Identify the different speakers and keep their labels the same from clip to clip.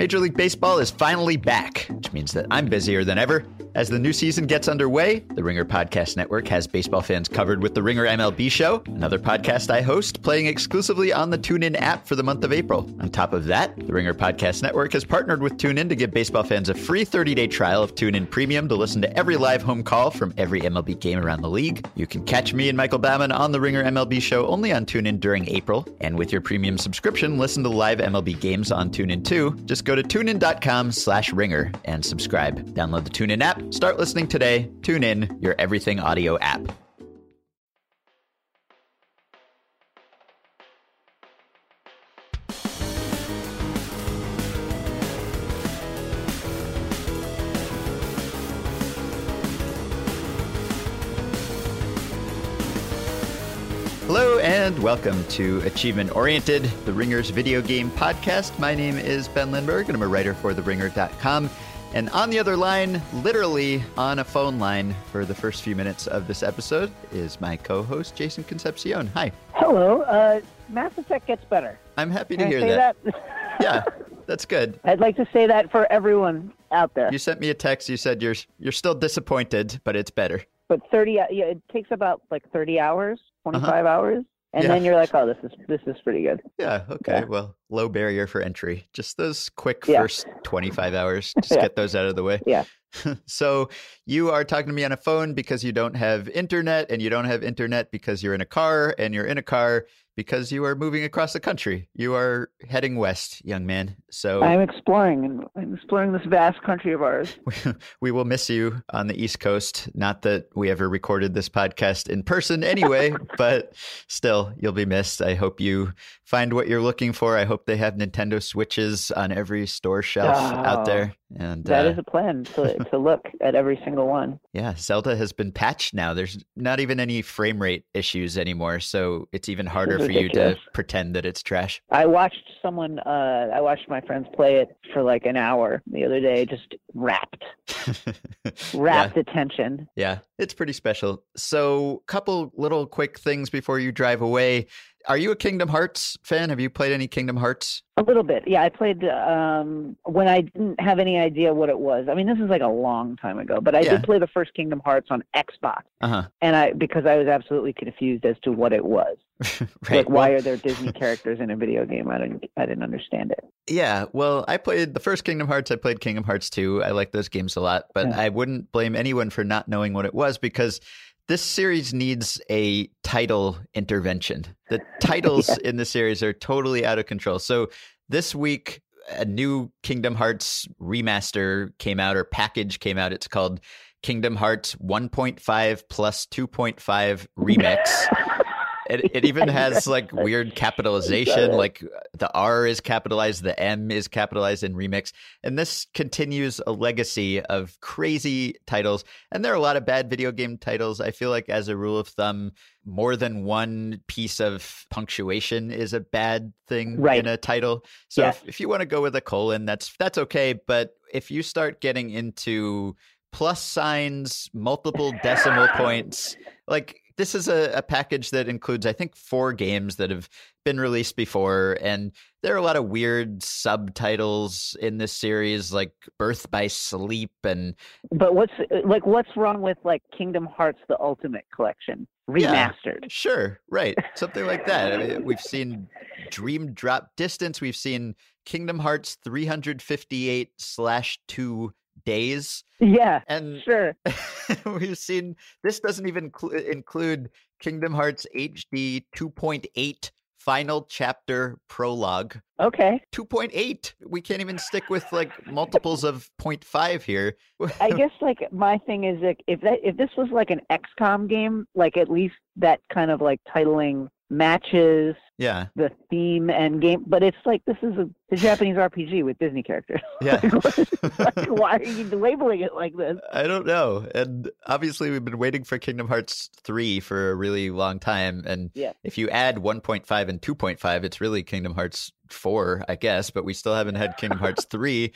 Speaker 1: Major League Baseball is finally back, which means that I'm busier than ever. As the new season gets underway, the Ringer Podcast Network has baseball fans covered with the Ringer MLB Show, another podcast I host, playing exclusively on the TuneIn app for the month of April. On top of that, the Ringer Podcast Network has partnered with TuneIn to give baseball fans a free 30-day trial of TuneIn Premium to listen to every live home call from every MLB game around the league. You can catch me and Michael Baumann on the Ringer MLB Show only on TuneIn during April, and with your premium subscription, listen to live MLB games on TuneIn too. Just go to tunein.com slash ringer and subscribe. Download the TuneIn app. Start listening today. Tune in, your everything audio app. Hello and welcome to Achievement Oriented, the Ringer's video game podcast. My name is Ben Lindbergh and I'm a writer for TheRinger.com. And on the other line, literally on a phone line for the first few minutes of this episode, is my co host, Jason Concepcion. Hi.
Speaker 2: Hello. Uh, Mass Effect gets better.
Speaker 1: I'm happy to
Speaker 2: Can
Speaker 1: hear that.
Speaker 2: that?
Speaker 1: yeah, that's good.
Speaker 2: I'd like to say that for everyone out there.
Speaker 1: You sent me a text. You said you're you're still disappointed, but it's better.
Speaker 2: But 30, yeah, it takes about like 30 hours, 25 hours. And.
Speaker 1: Yeah.
Speaker 2: then you're like, oh, this is this is pretty good.
Speaker 1: Yeah. Okay.
Speaker 2: Yeah.
Speaker 1: Well, low barrier for entry. Just those quick
Speaker 2: Yeah.
Speaker 1: first 25 hours. Just get those out of the way.
Speaker 2: Yeah.
Speaker 1: so you are talking to me on a phone because you don't have internet, and you don't have internet because you're in a car, and you're in a car because you are moving across the country. You are heading west, young man. So
Speaker 2: I'm exploring and I'm exploring this vast country of ours.
Speaker 1: we will miss you on the East Coast. Not that we ever recorded this podcast in person anyway, but still, you'll be missed. I hope you find what you're looking for. I hope they have Nintendo Switches on every store shelf out
Speaker 2: Oh,
Speaker 1: there. And
Speaker 2: That
Speaker 1: uh,
Speaker 2: is a plan to, to look at every single one.
Speaker 1: yeah, Zelda has been patched now. There's not even any frame rate issues anymore, so it's even harder you to pretend that it's trash.
Speaker 2: I watched someone, uh, I watched my friends play it for like an hour the other day, just rapt,
Speaker 1: yeah.
Speaker 2: rapt attention.
Speaker 1: Yeah, it's pretty special. So, couple little quick things before you drive away. Are you a Kingdom Hearts fan? Have you played any Kingdom Hearts?
Speaker 2: A little bit, yeah. I played um, when I didn't have any idea what it was. I mean, this is like a long time ago, but I
Speaker 1: Yeah.
Speaker 2: did play the first Kingdom Hearts on Xbox,
Speaker 1: Uh huh.
Speaker 2: and I because I was absolutely confused as to what it was.
Speaker 1: right.
Speaker 2: Like, why
Speaker 1: Well,
Speaker 2: are there Disney characters in a video game? I didn't, I didn't understand it.
Speaker 1: yeah. Well, I played the first Kingdom Hearts. I played Kingdom Hearts 2. I like those games a lot, but
Speaker 2: Yeah.
Speaker 1: I wouldn't blame anyone for not knowing what it was because this series needs a title intervention. The titles in the series are totally out of control. So, this week, a new Kingdom Hearts remaster came out or package came out. It's called Kingdom Hearts 1.5 plus 2.5 remix. It, it even has like weird capitalization, like the R is capitalized, the M is capitalized in remix. And this continues a legacy of crazy titles. And there are a lot of bad video game titles. I feel like, as a rule of thumb, more than one piece of punctuation is a bad thing
Speaker 2: Right.
Speaker 1: in a title. So if, if you want to go with a colon, that's that's okay. But if you start getting into plus signs, multiple decimal points, like this is a, a package that includes, I think, four games that have been released before, and there are a lot of weird subtitles in this series, like Birth by Sleep, and
Speaker 2: But what's like, what's wrong with like Kingdom Hearts: The Ultimate Collection
Speaker 1: Yeah.
Speaker 2: remastered?
Speaker 1: sure, right, something like that. I mean, we've seen Dream Drop Distance, we've seen Kingdom Hearts 358 slash two days,
Speaker 2: Yeah,
Speaker 1: and
Speaker 2: sure.
Speaker 1: we've seen this doesn't even cl- include Kingdom Hearts HD 2.8 final chapter prologue.
Speaker 2: Okay.
Speaker 1: 2.8. We can't even stick with like multiples of 0.5 here.
Speaker 2: I guess like my thing is like if that if this was like an XCOM game, like at least that kind of like titling matches
Speaker 1: yeah.
Speaker 2: the theme and game. But it's like this is a, a Japanese RPG with Disney characters.
Speaker 1: Yeah.
Speaker 2: like, why are you labeling it like this?
Speaker 1: I don't know. And obviously, we've been waiting for Kingdom Hearts 3 for a really long time. And
Speaker 2: Yeah.
Speaker 1: if you add 1.5 and 2.5, it's really Kingdom Hearts 4, I guess. But we still haven't had Kingdom Hearts 3.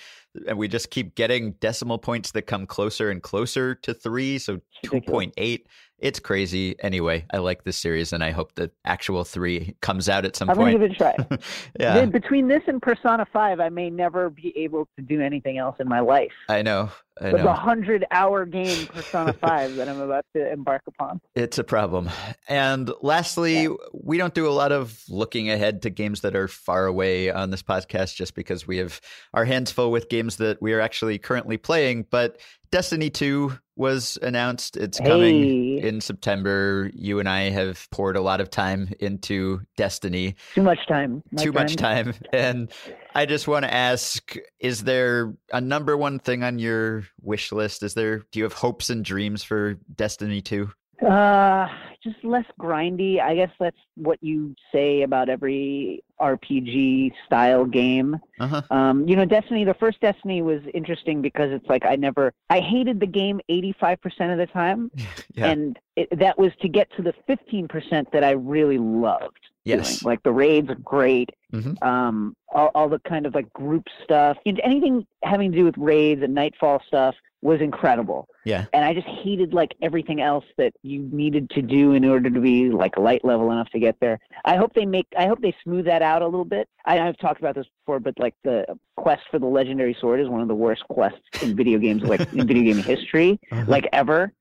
Speaker 1: And we just keep getting decimal points that come closer and closer to 3. So 2.8. it's crazy. Anyway, I like this series, and I hope the actual three comes out at some point.
Speaker 2: I'm gonna give it a try.
Speaker 1: yeah,
Speaker 2: Then Between this and Persona Five, I may never be able to do anything else in my life.
Speaker 1: I know. I
Speaker 2: But the hundred-hour game Persona Five that I'm about to embark upon.
Speaker 1: It's a problem. And lastly, we don't do a lot of looking ahead to games that are far away on this podcast just because we have our hands full with games that we are actually currently playing. But Destiny 2 was announced. It's coming
Speaker 2: Hey.
Speaker 1: in September. You and I have poured a lot of time into Destiny,
Speaker 2: Too much time. my
Speaker 1: too much time. And I just want to ask is there a number one thing on your wish list? Is there, do you have hopes and dreams for Destiny 2?
Speaker 2: Uh, just less grindy. I guess that's what you say about every RPG style game.
Speaker 1: Uh huh.
Speaker 2: Um, you know, Destiny, the first Destiny was interesting because it's like I never, I hated the game 85% of the time.
Speaker 1: Yeah.
Speaker 2: And it, that was to get to the 15% that I really loved. doing.
Speaker 1: Yes.
Speaker 2: Like the raids are great.
Speaker 1: Mhm.
Speaker 2: Um, all, all the kind of like group stuff, anything having to do with raids and nightfall stuff was incredible.
Speaker 1: Yeah.
Speaker 2: And I just hated like everything else that you needed to do in order to be like light level enough to get there. I hope they make, I hope they smooth that out a little bit. I, I've talked about this before, but like the quest for the legendary sword is one of the worst quests in video games, like in video game history,
Speaker 1: Uh-huh.
Speaker 2: like ever.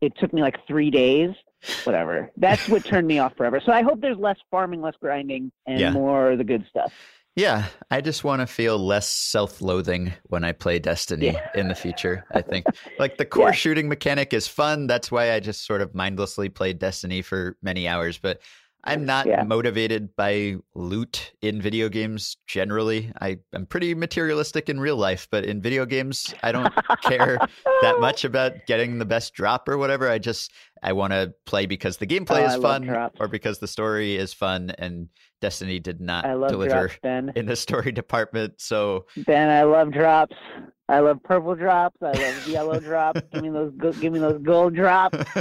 Speaker 2: It took me like three days. Whatever. That's what turned me off forever. So I hope there's less farming, less grinding, and
Speaker 1: Yeah.
Speaker 2: more of the good stuff.
Speaker 1: Yeah, I just want to feel less self-loathing when I play Destiny
Speaker 2: Yeah.
Speaker 1: in the future. I think like the core
Speaker 2: Yeah.
Speaker 1: shooting mechanic is fun. That's why I just sort of mindlessly played Destiny for many hours, but I'm not
Speaker 2: Yeah.
Speaker 1: motivated by loot in video games generally. I am pretty materialistic in real life, but in video games I don't care that much about getting the best drop or whatever. I just I want to play because the gameplay
Speaker 2: Oh,
Speaker 1: is
Speaker 2: I
Speaker 1: fun or because the story is fun and Destiny did not
Speaker 2: I love
Speaker 1: deliver
Speaker 2: drops, Ben.
Speaker 1: in the story department. So
Speaker 2: Ben, I love drops. I love purple drops. I love yellow drops. Give me those. Give me those gold drops.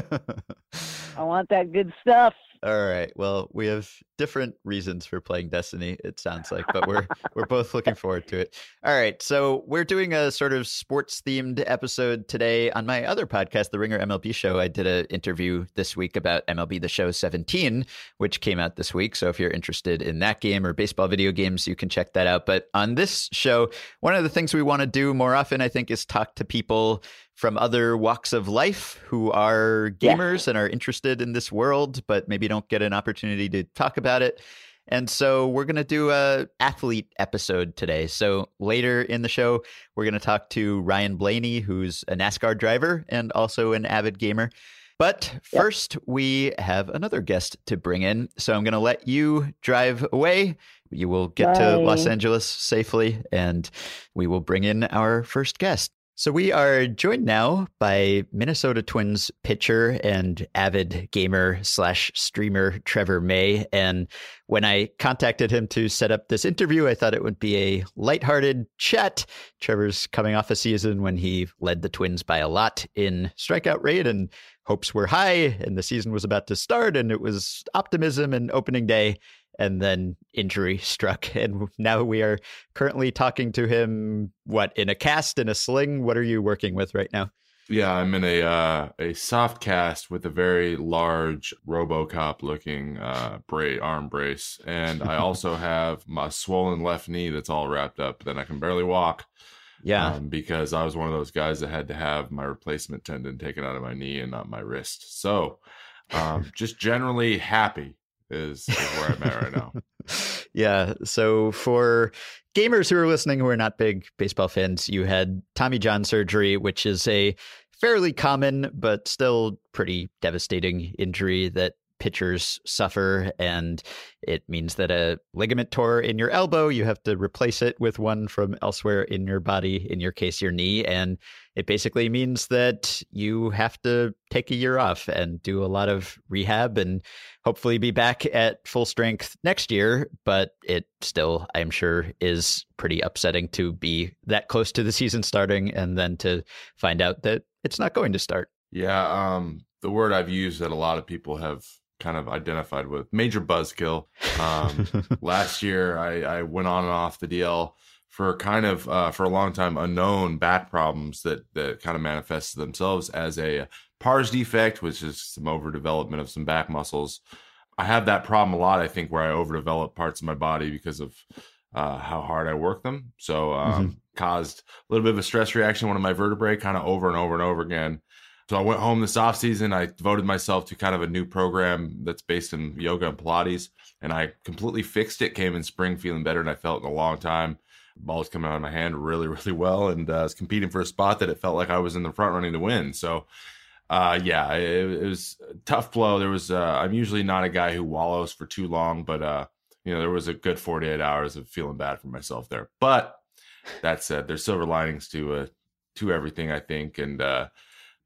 Speaker 2: I want that good stuff.
Speaker 1: All right. Well, we have different reasons for playing Destiny, it sounds like, but we're we're both looking forward to it. All right. So we're doing a sort of sports themed episode today on my other podcast, The Ringer MLB Show. I did an interview this week about MLB The Show 17, which came out this week. So if you're interested in that game or baseball video games, you can check that out. But on this show, one of the things we want to do more often, I think, is talk to people from other walks of life who are gamers and are interested in this world, but maybe don't get an opportunity to talk about it. And so we're going to do a athlete episode today. So later in the show, we're going to talk to Ryan Blaney, who's a NASCAR driver and also an avid gamer. But
Speaker 2: Yep.
Speaker 1: first, we have another guest to bring in. So I'm going to let you drive away. You will get to Los Angeles safely, and we will bring in our first guest. So we are joined now by Minnesota Twins pitcher and avid gamer slash streamer Trevor May. And when I contacted him to set up this interview, I thought it would be a lighthearted chat. Trevor's coming off a season when he led the Twins by a lot in strikeout rate and hopes were high and the season was about to start and it was optimism and opening day and then injury struck and now we are currently talking to him what in a cast in a sling what are you working with right now
Speaker 3: Yeah, I'm in a uh, a soft cast with a very large RoboCop looking uh, bra- arm brace, and I also have my swollen left knee that's all wrapped up. Then I can barely walk.
Speaker 1: yeah
Speaker 3: um, because I was one of those guys that had to have my replacement tendon taken out of my knee and not my wrist. So, um, just generally happy is, is where I'm at right now.
Speaker 1: yeah so for gamers who are listening who are not big baseball fans you had tommy john surgery which is a fairly common but still pretty devastating injury that pitchers suffer and it means that a ligament tore in your elbow you have to replace it with one from elsewhere in your body in your case your knee and it basically means that you have to take a year off and do a lot of rehab and hopefully be back at full strength next year but it still i'm sure is pretty upsetting to be that close to the season starting and then to find out that it's not going to start.
Speaker 3: Yeah, um, the word I've used that a lot of people have kind of identified with major buzzkill. Um, last year, I, I went on and off the DL for kind of uh, for a long time unknown back problems that that kind of manifested themselves as a pars defect, which is some overdevelopment of some back muscles. I have that problem a lot. I think where I overdevelop parts of my body because of uh, how hard I work them. So um, mm-hmm. caused a little bit of a stress reaction one of my vertebrae, kind of over and over and over again. So I went home this off season. I devoted myself to kind of a new program that's based in yoga and Pilates, and I completely fixed it. Came in spring feeling better than I felt in a long time. Ball was coming out of my hand really, really well, and uh, I was competing for a spot that it felt like I was in the front running to win. So, uh, yeah, it, it, was a tough blow. There was, uh, I'm usually not a guy who wallows for too long, but uh, you know, there was a good 48 hours of feeling bad for myself there. But that said, there's silver linings to uh, to everything, I think, and uh,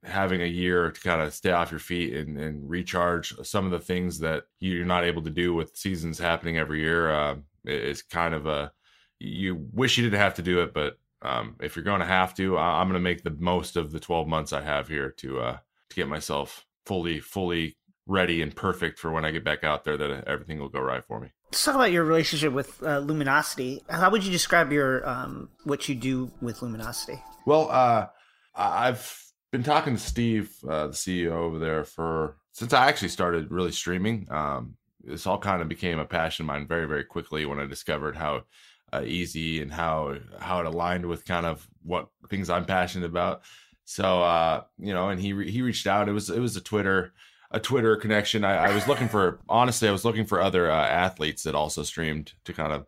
Speaker 3: having a year to kind of stay off your feet and, and recharge some of the things that you're not able to do with seasons happening every year uh, is kind of a you wish you didn't have to do it but um, if you're going to have to i'm going to make the most of the 12 months i have here to uh, to get myself fully fully ready and perfect for when i get back out there that everything will go right for me.
Speaker 4: Let's talk about your relationship with uh, luminosity. How would you describe your um, what you do with luminosity?
Speaker 3: Well uh, i've been talking to Steve, uh, the CEO over there, for since I actually started really streaming. Um, this all kind of became a passion of mine very, very quickly when I discovered how uh, easy and how how it aligned with kind of what things I'm passionate about. So uh, you know, and he re- he reached out. It was it was a Twitter a Twitter connection. I, I was looking for honestly, I was looking for other uh, athletes that also streamed to kind of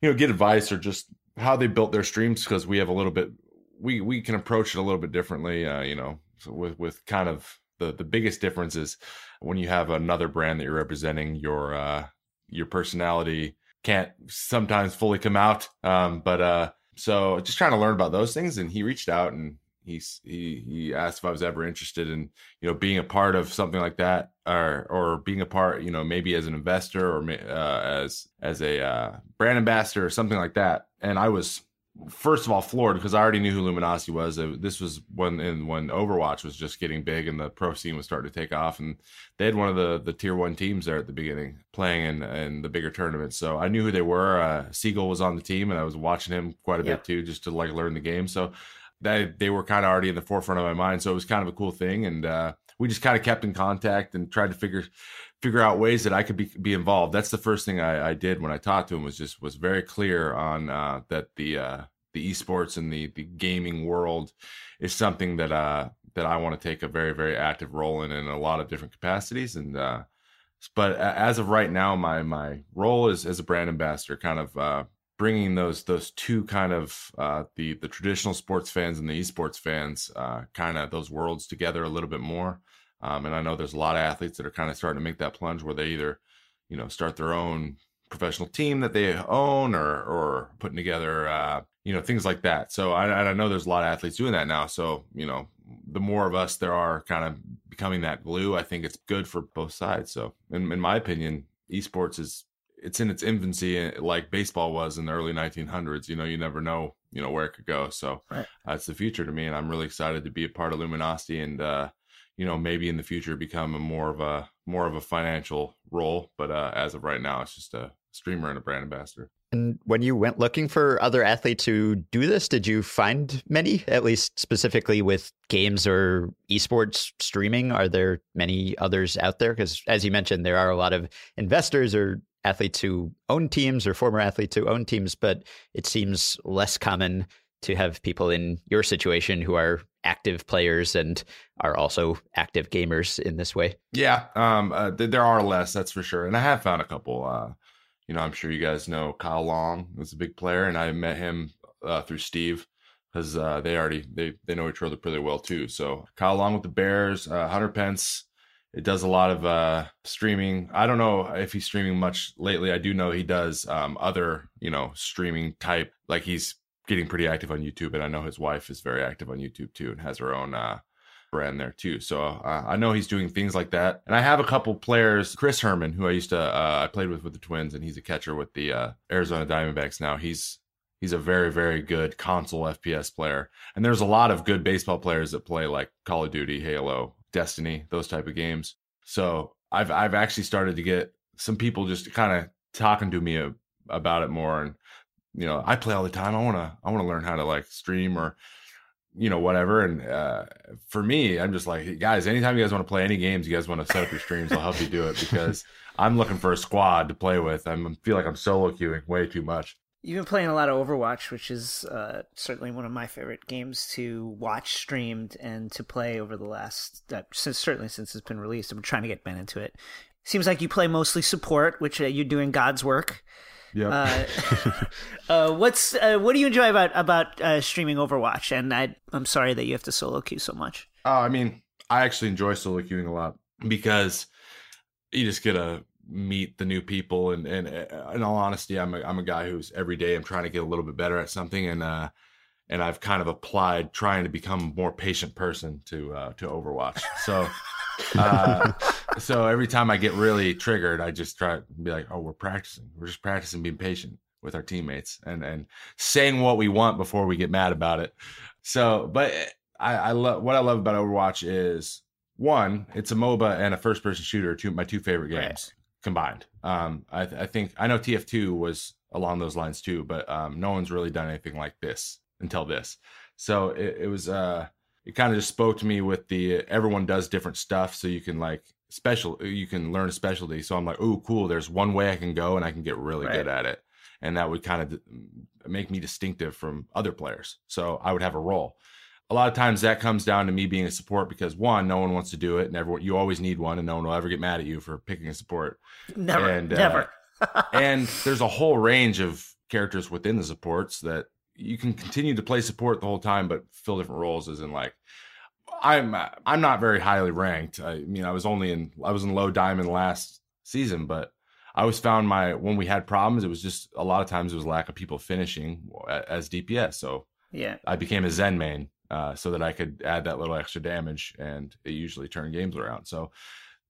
Speaker 3: you know get advice or just how they built their streams because we have a little bit we we can approach it a little bit differently. Uh, you know, so with with kind of the the biggest difference is when you have another brand that you're representing, your uh, your personality can't sometimes fully come out. Um, but uh, so just trying to learn about those things, and he reached out and he's he he asked if I was ever interested in you know being a part of something like that or or being a part you know maybe as an investor or uh, as as a uh, brand ambassador or something like that and I was first of all floored because I already knew who Luminosity was. This was when in, when Overwatch was just getting big and the pro scene was starting to take off, and they had one of the the tier one teams there at the beginning playing in in the bigger tournaments. So I knew who they were. Uh, Seagull was on the team, and I was watching him quite a yeah. bit too, just to like learn the game. So that they were kind of already in the forefront of my mind. So it was kind of a cool thing, and uh, we just kind of kept in contact and tried to figure figure out ways that I could be be involved. That's the first thing I, I did when I talked to him was just was very clear on uh, that the uh, the esports and the the gaming world is something that uh that I want to take a very very active role in in a lot of different capacities and uh but as of right now my my role is as a brand ambassador kind of uh bringing those those two kind of uh the the traditional sports fans and the esports fans uh kind of those worlds together a little bit more um and I know there's a lot of athletes that are kind of starting to make that plunge where they either you know start their own professional team that they own or or putting together uh you know things like that. So I, I know there's a lot of athletes doing that now. So you know the more of us there are kind of becoming that glue i think it's good for both sides. So in, in my opinion esports is it's in its infancy eh, like baseball was in the early 1900s you know you never know you know where it could go. So right. that's the future to me and i'm really excited to be a part of luminosity and uh you know maybe in the future become a more of a more of a financial role but uh as of right now it's just a streamer and a brand ambassador
Speaker 1: and when you went looking for other athletes who do this, did you find many, at least specifically with games or esports streaming? Are there many others out there? Because as you mentioned, there are a lot of investors or athletes who own teams or former athletes who own teams, but it seems less common to have people in your situation who are active players and are also active gamers in this way.
Speaker 3: Yeah, um, uh, there are less, that's for sure. And I have found a couple. Uh, you know, I'm sure you guys know Kyle Long was a big player, and I met him uh, through Steve because uh, they already they they know each other pretty well too. So Kyle Long with the Bears, uh, Hunter Pence. It does a lot of uh, streaming. I don't know if he's streaming much lately. I do know he does um, other, you know, streaming type. Like he's getting pretty active on YouTube, and I know his wife is very active on YouTube too, and has her own uh, brand there too. So uh, I know he's doing things like that. And I have a couple players, Chris Herrmann, who I used to uh, I played with with the Twins, and he's a catcher with the uh, Arizona Diamondbacks now. He's he's a very very good console FPS player. And there's a lot of good baseball players that play like Call of Duty, Halo, Destiny, those type of games. So I've I've actually started to get some people just kind of talking to me about it more and you know, I play all the time. I want to, I want to learn how to like stream or, you know, whatever. And uh, for me, I'm just like, guys, anytime you guys want to play any games, you guys want to set up your streams, I'll help you do it because I'm looking for a squad to play with. I'm, feel like I'm solo queuing way too much.
Speaker 4: You've been playing a lot of Overwatch, which is uh, certainly one of my favorite games to watch streamed and to play over the last uh, since certainly since it's been released. I've been trying to get Ben into it. Seems like you play mostly support, which uh, you're doing God's work.
Speaker 3: Yeah.
Speaker 4: Uh, uh, what's uh, what do you enjoy about about uh, streaming Overwatch? And I, I'm sorry that you have to solo queue so much.
Speaker 3: Oh, I mean, I actually enjoy solo queuing a lot because you just get to meet the new people and and in all honesty i'm a, I'm a guy who's every day i'm trying to get a little bit better at something and uh and i've kind of applied trying to become a more patient person to uh to overwatch so uh so every time i get really triggered i just try to be like oh we're practicing we're just practicing being patient with our teammates and and saying what we want before we get mad about it so but i i love what i love about overwatch is one, it's a MOBA and a first person shooter, two my two favorite games. Right combined. Um, I, I, think I know TF2 was along those lines too, but um, no one's really done anything like this until this. So it, it was uh, it kind of just spoke to me with the everyone does different stuff, so you can like special you can learn a specialty. So I'm like, oh, cool. There's one way I can go, and I can get really right. good at it, and that would kind of make me distinctive from other players. So I would have a role a lot of times that comes down to me being a support because one, no one wants to do it, and everyone you always need one, and no one will ever get mad at you for picking a support.
Speaker 4: Never,
Speaker 3: and,
Speaker 4: uh, never.
Speaker 3: Uh, and there's a whole range of characters within the supports that you can continue to play support the whole time, but fill different roles. As in, like, I'm I'm not very highly ranked. I mean, I was only in I was in low diamond last season, but I always found my when we had problems, it was just a lot of times it was lack of people finishing as DPS. So
Speaker 4: yeah,
Speaker 3: I became a Zen main uh, so that I could add that little extra damage, and it usually turned games around. So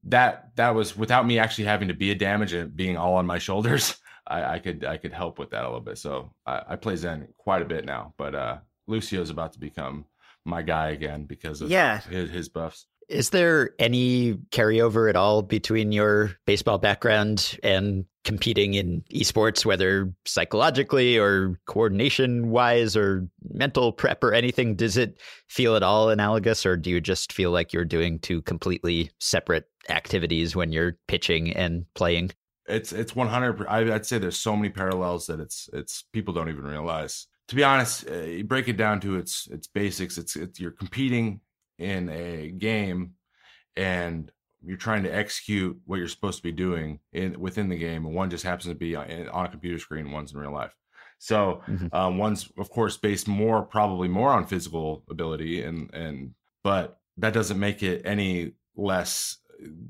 Speaker 3: that that was without me actually having to be a damage and being all on my shoulders. I, I could I could help with that a little bit. So I, I play Zen quite a bit now, but uh, Lucio's about to become my guy again because of
Speaker 4: yeah.
Speaker 3: his, his buffs.
Speaker 1: Is there any carryover at all between your baseball background and competing in esports, whether psychologically or coordination wise or mental prep or anything? Does it feel at all analogous, or do you just feel like you're doing two completely separate activities when you're pitching and playing?
Speaker 3: It's it's 100. I'd say there's so many parallels that it's it's people don't even realize. To be honest, uh, you break it down to its its basics. It's it's you're competing in a game and you're trying to execute what you're supposed to be doing in within the game and one just happens to be on, a computer screen one's in real life so mm-hmm. um, one's of course based more probably more on physical ability and and but that doesn't make it any less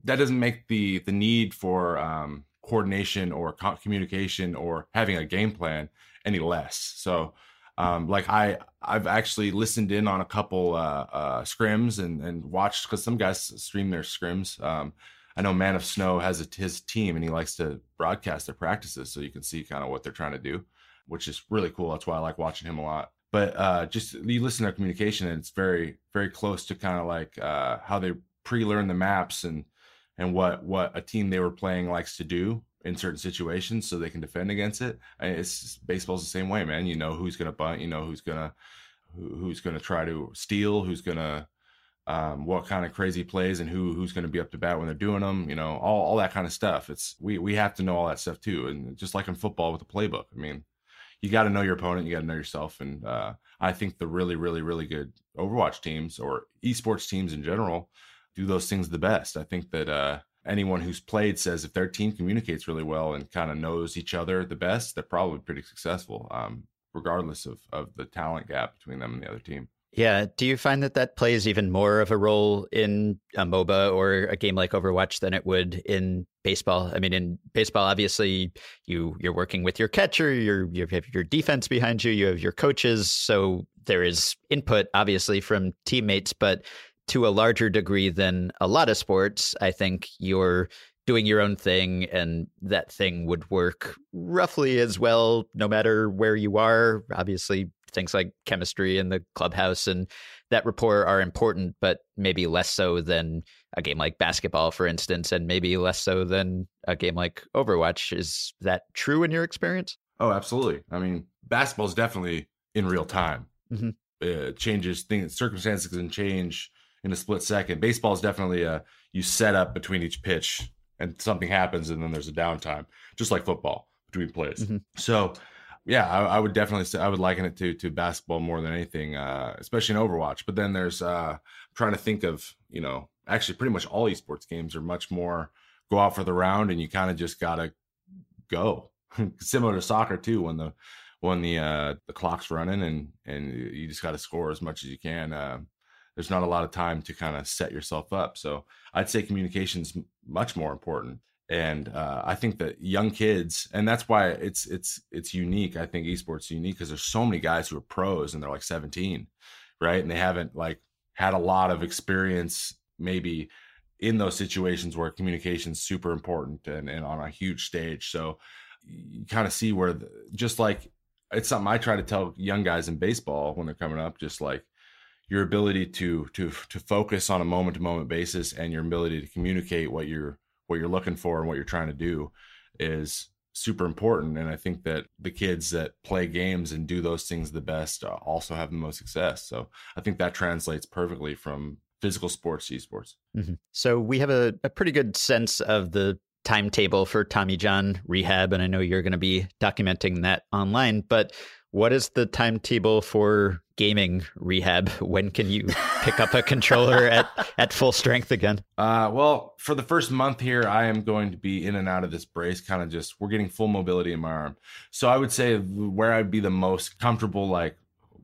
Speaker 3: that doesn't make the the need for um, coordination or co- communication or having a game plan any less so um, like I, I've actually listened in on a couple uh, uh, scrims and and watched because some guys stream their scrims. Um, I know Man of Snow has a, his team and he likes to broadcast their practices so you can see kind of what they're trying to do, which is really cool. That's why I like watching him a lot. But uh, just you listen to their communication and it's very very close to kind of like uh, how they pre-learn the maps and and what what a team they were playing likes to do in certain situations so they can defend against it. it's baseball's the same way, man. You know who's gonna bunt, you know who's gonna who's gonna try to steal, who's gonna um, what kind of crazy plays and who who's going to be up to bat when they're doing them. You know, all all that kind of stuff. It's we we have to know all that stuff too. And just like in football with the playbook, I mean, you got to know your opponent, you got to know yourself. And uh, I think the really really really good Overwatch teams or esports teams in general do those things the best. I think that uh, anyone who's played says if their team communicates really well and kind of knows each other the best, they're probably pretty successful, um, regardless of, of the talent gap between them and the other team.
Speaker 1: Yeah. Do you find that that plays even more of a role in a MOBA or a game like Overwatch than it would in baseball? I mean, in baseball, obviously, you you're working with your catcher, you you have your defense behind you, you have your coaches, so there is input obviously from teammates, but to a larger degree than a lot of sports, I think you're doing your own thing and that thing would work roughly as well no matter where you are. Obviously, things like chemistry in the clubhouse and that rapport are important, but maybe less so than a game like basketball, for instance, and maybe less so than a game like Overwatch. Is that true in your experience?
Speaker 3: Oh, absolutely. I mean, basketball is definitely in real time.
Speaker 1: Mhm.
Speaker 3: It changes things, circumstances can change in a split second. Baseball is definitely a you set up between each pitch and something happens and then there's a downtime, just like football between plays.
Speaker 1: Mhm.
Speaker 3: So, yeah, I, I would definitely say I would liken it to to basketball more than anything, uh, especially in Overwatch. But then there's uh, I'm trying to think of you know actually pretty much all esports games are much more go out for the round and you kind of just gotta go similar to soccer too when the when the uh the clock's running and and you just got to score as much as you can uh, there's not a lot of time to kind of set yourself up. So i'd say communication's m- much more important. And uh, i think that young kids and that's why it's it's it's unique. I think esports is unique because there's so many guys who are pros and they're like 17 right? And they haven't like had a lot of experience maybe in those situations where communication is super important and, and on a huge stage. So you kind of see where the, just like it's something I try to tell young guys in baseball when they're coming up, just like your ability to to to focus on a moment to moment basis and your ability to communicate what you're what you're looking for and what you're trying to do is super important. And I think that the kids that play games and do those things the best uh, also have the most success. So I think that translates perfectly from physical sports to esports.
Speaker 1: Mhm. So we have a, a pretty good sense of the timetable for Tommy John rehab, and I know you're going to be documenting that online. But what is the timetable for gaming rehab? When can you pick up a controller at, at full strength again?
Speaker 3: Uh, well, for the first month here, I am going to be in and out of this brace, kind of just we're getting full mobility in my arm. So I would say where I'd be the most comfortable, like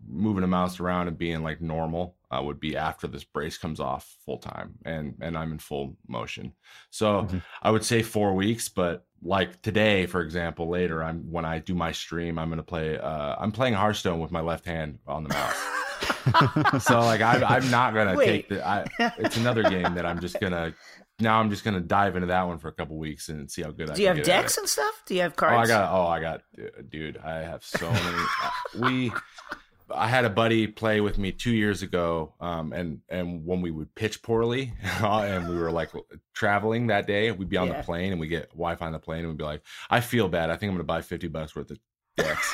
Speaker 3: moving a mouse around and being like normal, uh, would be after this brace comes off full time and and I'm in full motion. So
Speaker 1: Mhm.
Speaker 3: I would say four weeks, but like today, for example, later I'm when I do my stream, I'm gonna play. Uh, I'm playing Hearthstone with my left hand on the mouse. so like I'm, I'm not gonna
Speaker 4: Wait.
Speaker 3: take the. I, it's another game that I'm just gonna. Now I'm just gonna dive into that one for a couple weeks and see how good I
Speaker 4: Do you have decks and stuff? Do you have cards?
Speaker 3: Oh,
Speaker 4: cards?
Speaker 3: I got. Oh, I got. Dude, I have so many. uh, we. I had a buddy play with me two years ago, um, and and when we would pitch poorly, and we were like traveling that day, we'd be on
Speaker 4: Yeah.
Speaker 3: the plane and we get Wi-Fi on the plane, and we'd be like, "I feel bad. I think I'm gonna buy fifty bucks worth of decks."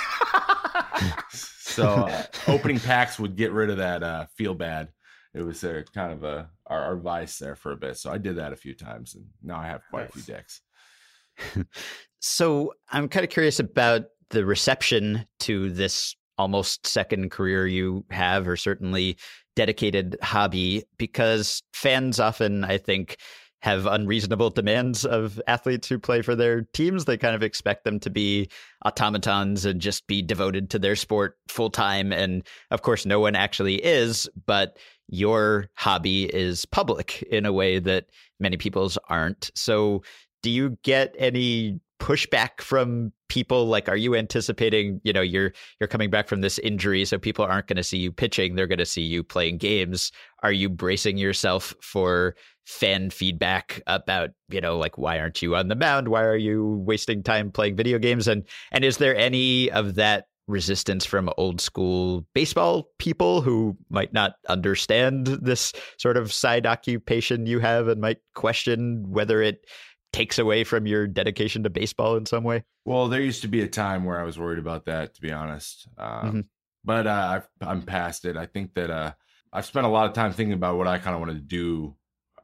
Speaker 3: so uh, opening packs would get rid of that uh, feel bad. It was uh, kind of a our, our vice there for a bit. So I did that a few times, and now I have quite a few decks.
Speaker 1: So I'm kind of curious about the reception to this almost second career you have, or certainly dedicated hobby, because fans often, I think, have unreasonable demands of athletes who play for their teams. They kind of expect them to be automatons and just be devoted to their sport full time. And of course, no one actually is, but your hobby is public in a way that many people's aren't. So, do you get any pushback from people? Like are you anticipating you know you're you're coming back from this injury so people aren't going to see you pitching they're going to see you playing games. Are you bracing yourself for fan feedback about you know like why aren't you on the mound? Why are you wasting time playing video games? And and is there any of that resistance from old school baseball people who might not understand this sort of side occupation you have and might question whether it takes away from your dedication to baseball in some way?
Speaker 3: Well, there used to be a time where I was worried about that, to be honest. Um,
Speaker 1: Mhm.
Speaker 3: But uh, I've, I'm past it. I think that uh, I've spent a lot of time thinking about what I kind of want to do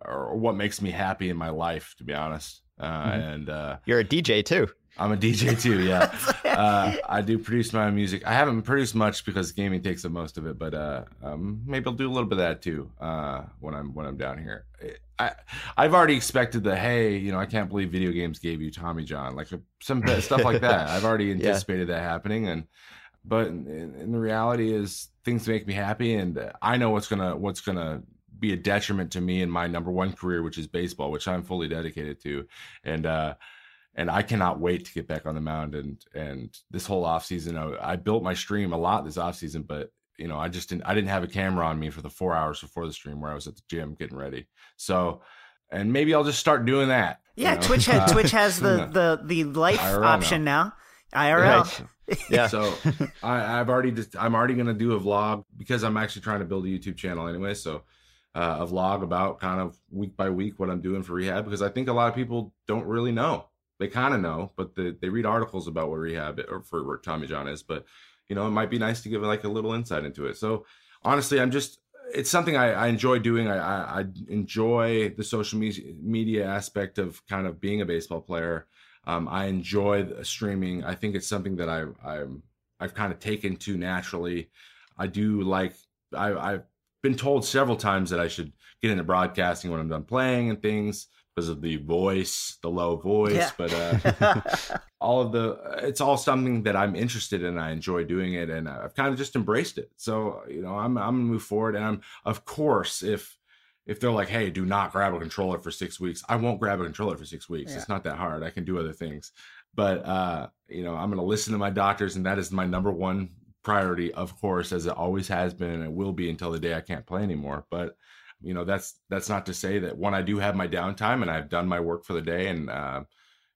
Speaker 3: or what makes me happy in my life, to be honest. Uh,
Speaker 1: Mhm.
Speaker 3: And uh,
Speaker 1: You're a DJ too.
Speaker 3: I'm a DJ too, yeah. uh, I do produce my own music. I haven't produced much because gaming takes up most of it, but uh, um, maybe I'll do a little bit of that too uh, when I'm when I'm down here. I I've already expected the hey, you know, I can't believe video games gave you Tommy John, like some stuff like that. I've already anticipated that happening, and but in, in the reality is things make me happy, and I know what's gonna what's gonna be a detriment to me in my number one career, which is baseball, which I'm fully dedicated to, and. uh and I cannot wait to get back on the mound and and this whole offseason I, I built my stream a lot this offseason but you know I just didn't I didn't have a camera on me for the 4 hours before the stream where I was at the gym getting ready so and maybe I'll just start doing that you
Speaker 4: Yeah,
Speaker 3: know?
Speaker 4: Twitch has Twitch has the
Speaker 3: yeah.
Speaker 4: the the life
Speaker 3: IRL
Speaker 4: option now. IRL.
Speaker 1: Right. Yeah.
Speaker 3: so I, I've already just I'm already gonna do a vlog because I'm actually trying to build a YouTube channel anyway. So uh, a vlog about kind of week by week what I'm doing for rehab because I think a lot of people don't really know. They kind of know, but the, they read articles about what rehab or for where Tommy John is. But you know, it might be nice to give like a little insight into it. So honestly, I'm just it's something I, I enjoy doing. I, I, I enjoy the social media media aspect of kind of being a baseball player. Um, I enjoy streaming. I think it's something that I I'm I've kind of taken to naturally. I do like I, I've been told several times that I should get into broadcasting when I'm done playing and things because of the voice, the low voice. Yeah. But uh, all of the, it's all something that I'm interested in. I enjoy doing it, and I've kind of just embraced it. So you know, I'm I'm gonna move forward, and I'm of course if if they're like, hey, do not grab a controller for six weeks, I won't grab a controller for six weeks. Yeah. It's not that hard. I can do other things. But uh, you know, I'm gonna listen to my doctors, and that is my number one priority, of course, as it always has been, and it will be until the day I can't play anymore. But you know that's that's not to say that when I do have my downtime and I've done my work for the day and uh,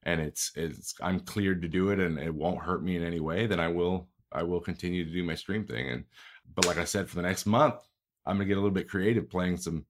Speaker 3: and it's it's I'm cleared to do it and it won't hurt me in any way, then I will I will continue to do my stream thing. And but like I said, for the next month, I'm gonna get a little bit creative playing some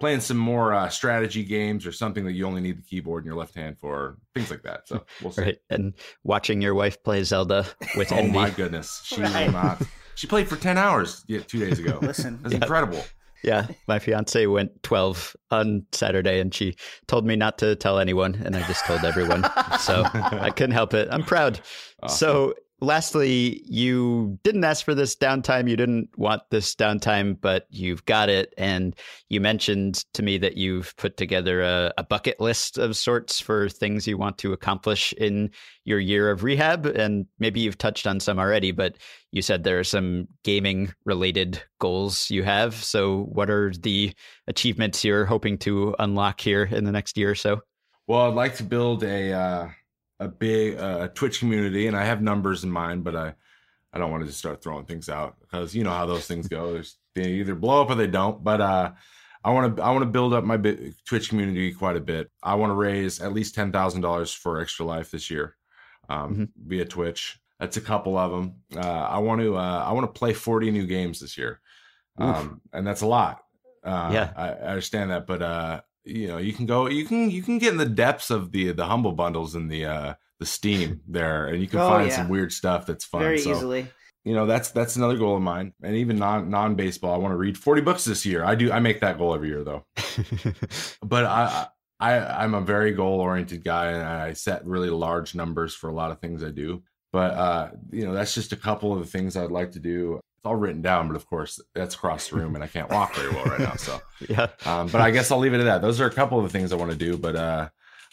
Speaker 3: playing some more uh, strategy games or something that you only need the keyboard in your left hand for things like that. So we'll see.
Speaker 1: Right. And watching your wife play Zelda with
Speaker 3: oh
Speaker 1: envy.
Speaker 3: my goodness, she right. will not. She played for ten hours two days ago. Listen, that's incredible.
Speaker 1: Yeah, my fiance went 12 on Saturday and she told me not to tell anyone and I just told everyone. so I couldn't help it. I'm proud. Awesome. So lastly, you didn't ask for this downtime. You didn't want this downtime, but you've got it. And you mentioned to me that you've put together a, a, bucket list of sorts for things you want to accomplish in your year of rehab. And maybe you've touched on some already, but you said there are some gaming related goals you have. So, what are the achievements you're hoping to unlock here in the next year or so?
Speaker 3: Well, I'd like to build a. Uh a big uh, Twitch community, and I have numbers in mind, but I I don't want to just start throwing things out because you know how those things go. There's, they either blow up or they don't. But uh, I want to I want to build up my Twitch community quite a bit. I want to raise at least ten thousand dollars for Extra Life this year um, mm-hmm. via Twitch. That's a couple of them. Uh, I want to uh, I want to play forty new games this year, um, and that's a lot. Uh, yeah, I, I, understand that, but uh, you know you can go you can you can get in the depths of the the humble bundles and the uh the steam there and you can oh, find yeah. some weird stuff that's fun
Speaker 4: very
Speaker 3: so,
Speaker 4: easily.
Speaker 3: you know that's that's another goal of mine and even non non baseball i want to read 40 books this year. I do i make that goal every year though. But i i i'm a very goal oriented guy and i set really large numbers for a lot of things i do. But uh you know that's just a couple of the things i'd like to do all written down, but of course that's across the room and I can't walk very well right now. So yeah. Um, but I guess I'll leave it at that. Those are a couple of the things I want to do. But uh,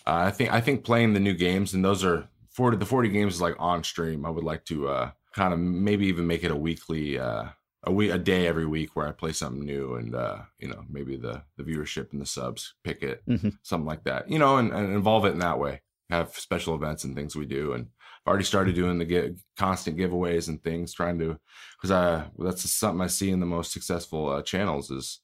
Speaker 3: uh, I think I think playing the new games and those are 40 the 40 games is like on stream. I would like to uh, kind of maybe even make it a weekly uh, a week a day every week where I play something new and uh, you know maybe the the viewership and the subs pick it mm-hmm. something like that you know and, and involve it in that way have special events and things we do and I've already started doing the get, constant giveaways and things, trying to because I that's something I see in the most successful uh, channels is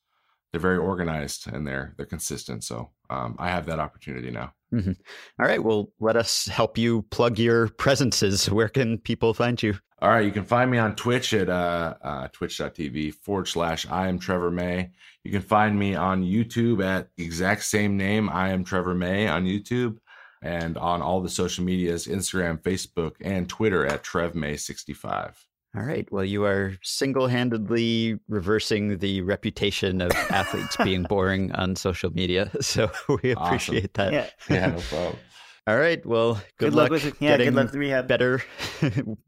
Speaker 3: they're very organized and they're they're consistent. So um, I have that opportunity now.
Speaker 1: Mm-hmm. All right, well, let us help you plug your presences. Where can people find you?
Speaker 3: All right, you can find me on Twitch at uh, uh, twitch.tv forward slash I am Trevor May. You can find me on YouTube at exact same name, I am Trevor May on YouTube and on all the social medias Instagram, Facebook, and Twitter at TrevMay65.
Speaker 1: All right. Well, you are single handedly reversing the reputation of athletes being boring on social media. So we appreciate
Speaker 3: awesome.
Speaker 1: that.
Speaker 3: Yeah. yeah, no problem.
Speaker 1: All right. Well, good, good luck, luck, with
Speaker 4: yeah, getting good luck with rehab.
Speaker 1: better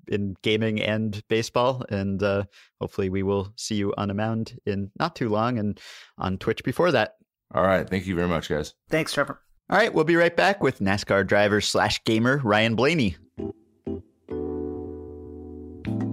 Speaker 1: in gaming and baseball. And uh, hopefully we will see you on a mound in not too long and on Twitch before that.
Speaker 3: All right. Thank you very much, guys.
Speaker 4: Thanks, Trevor.
Speaker 1: All right, we'll be right back with NASCAR driver slash gamer Ryan Blaney.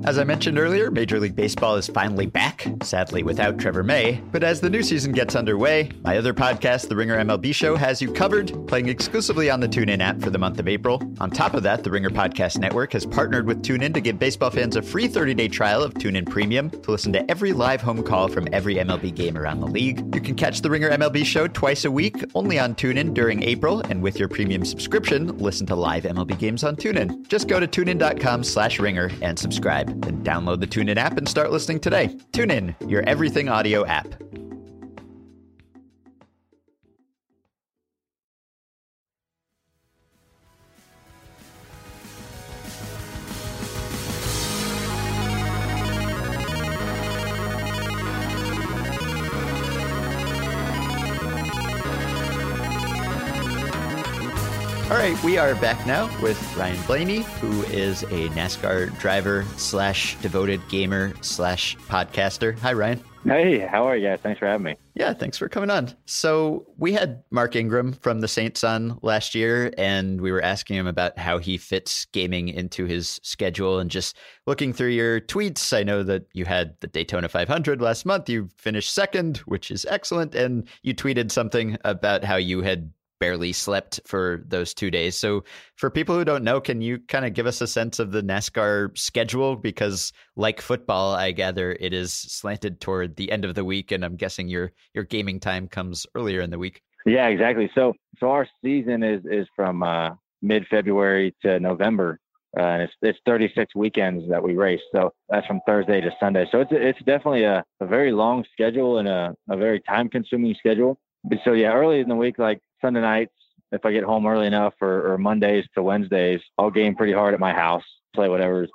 Speaker 1: As I mentioned earlier, Major League Baseball is finally back, sadly without Trevor May. But as the new season gets underway, my other podcast, The Ringer MLB Show, has you covered, playing exclusively on the TuneIn app for the month of April. On top of that, the Ringer Podcast Network has partnered with TuneIn to give baseball fans a free 30-day trial of TuneIn Premium to listen to every live home call from every MLB game around the league. You can catch The Ringer MLB Show twice a week, only on TuneIn during April, and with your premium subscription, listen to live MLB games on TuneIn. Just go to tunein.com slash ringer and subscribe. Then download the TuneIn app and start listening today. TuneIn, your everything audio app. Right, we are back now with Ryan Blaney, who is a NASCAR driver slash devoted gamer slash podcaster. Hi, Ryan.
Speaker 5: Hey, how are you guys? Thanks for having me.
Speaker 1: Yeah, thanks for coming on. So, we had Mark Ingram from the Saints on last year, and we were asking him about how he fits gaming into his schedule. And just looking through your tweets, I know that you had the Daytona 500 last month. You finished second, which is excellent. And you tweeted something about how you had barely slept for those two days. So, for people who don't know, can you kind of give us a sense of the NASCAR schedule? Because, like football, I gather it is slanted toward the end of the week, and I'm guessing your your gaming time comes earlier in the week.
Speaker 5: Yeah, exactly. So, so our season is is from uh, mid February to November. Uh, and it's it's 36 weekends that we race, so that's from Thursday to Sunday. So it's it's definitely a, a very long schedule and a, a very time consuming schedule. But so yeah, early in the week, like Sunday nights, if I get home early enough, or, or Mondays to Wednesdays, I'll game pretty hard at my house, play whatever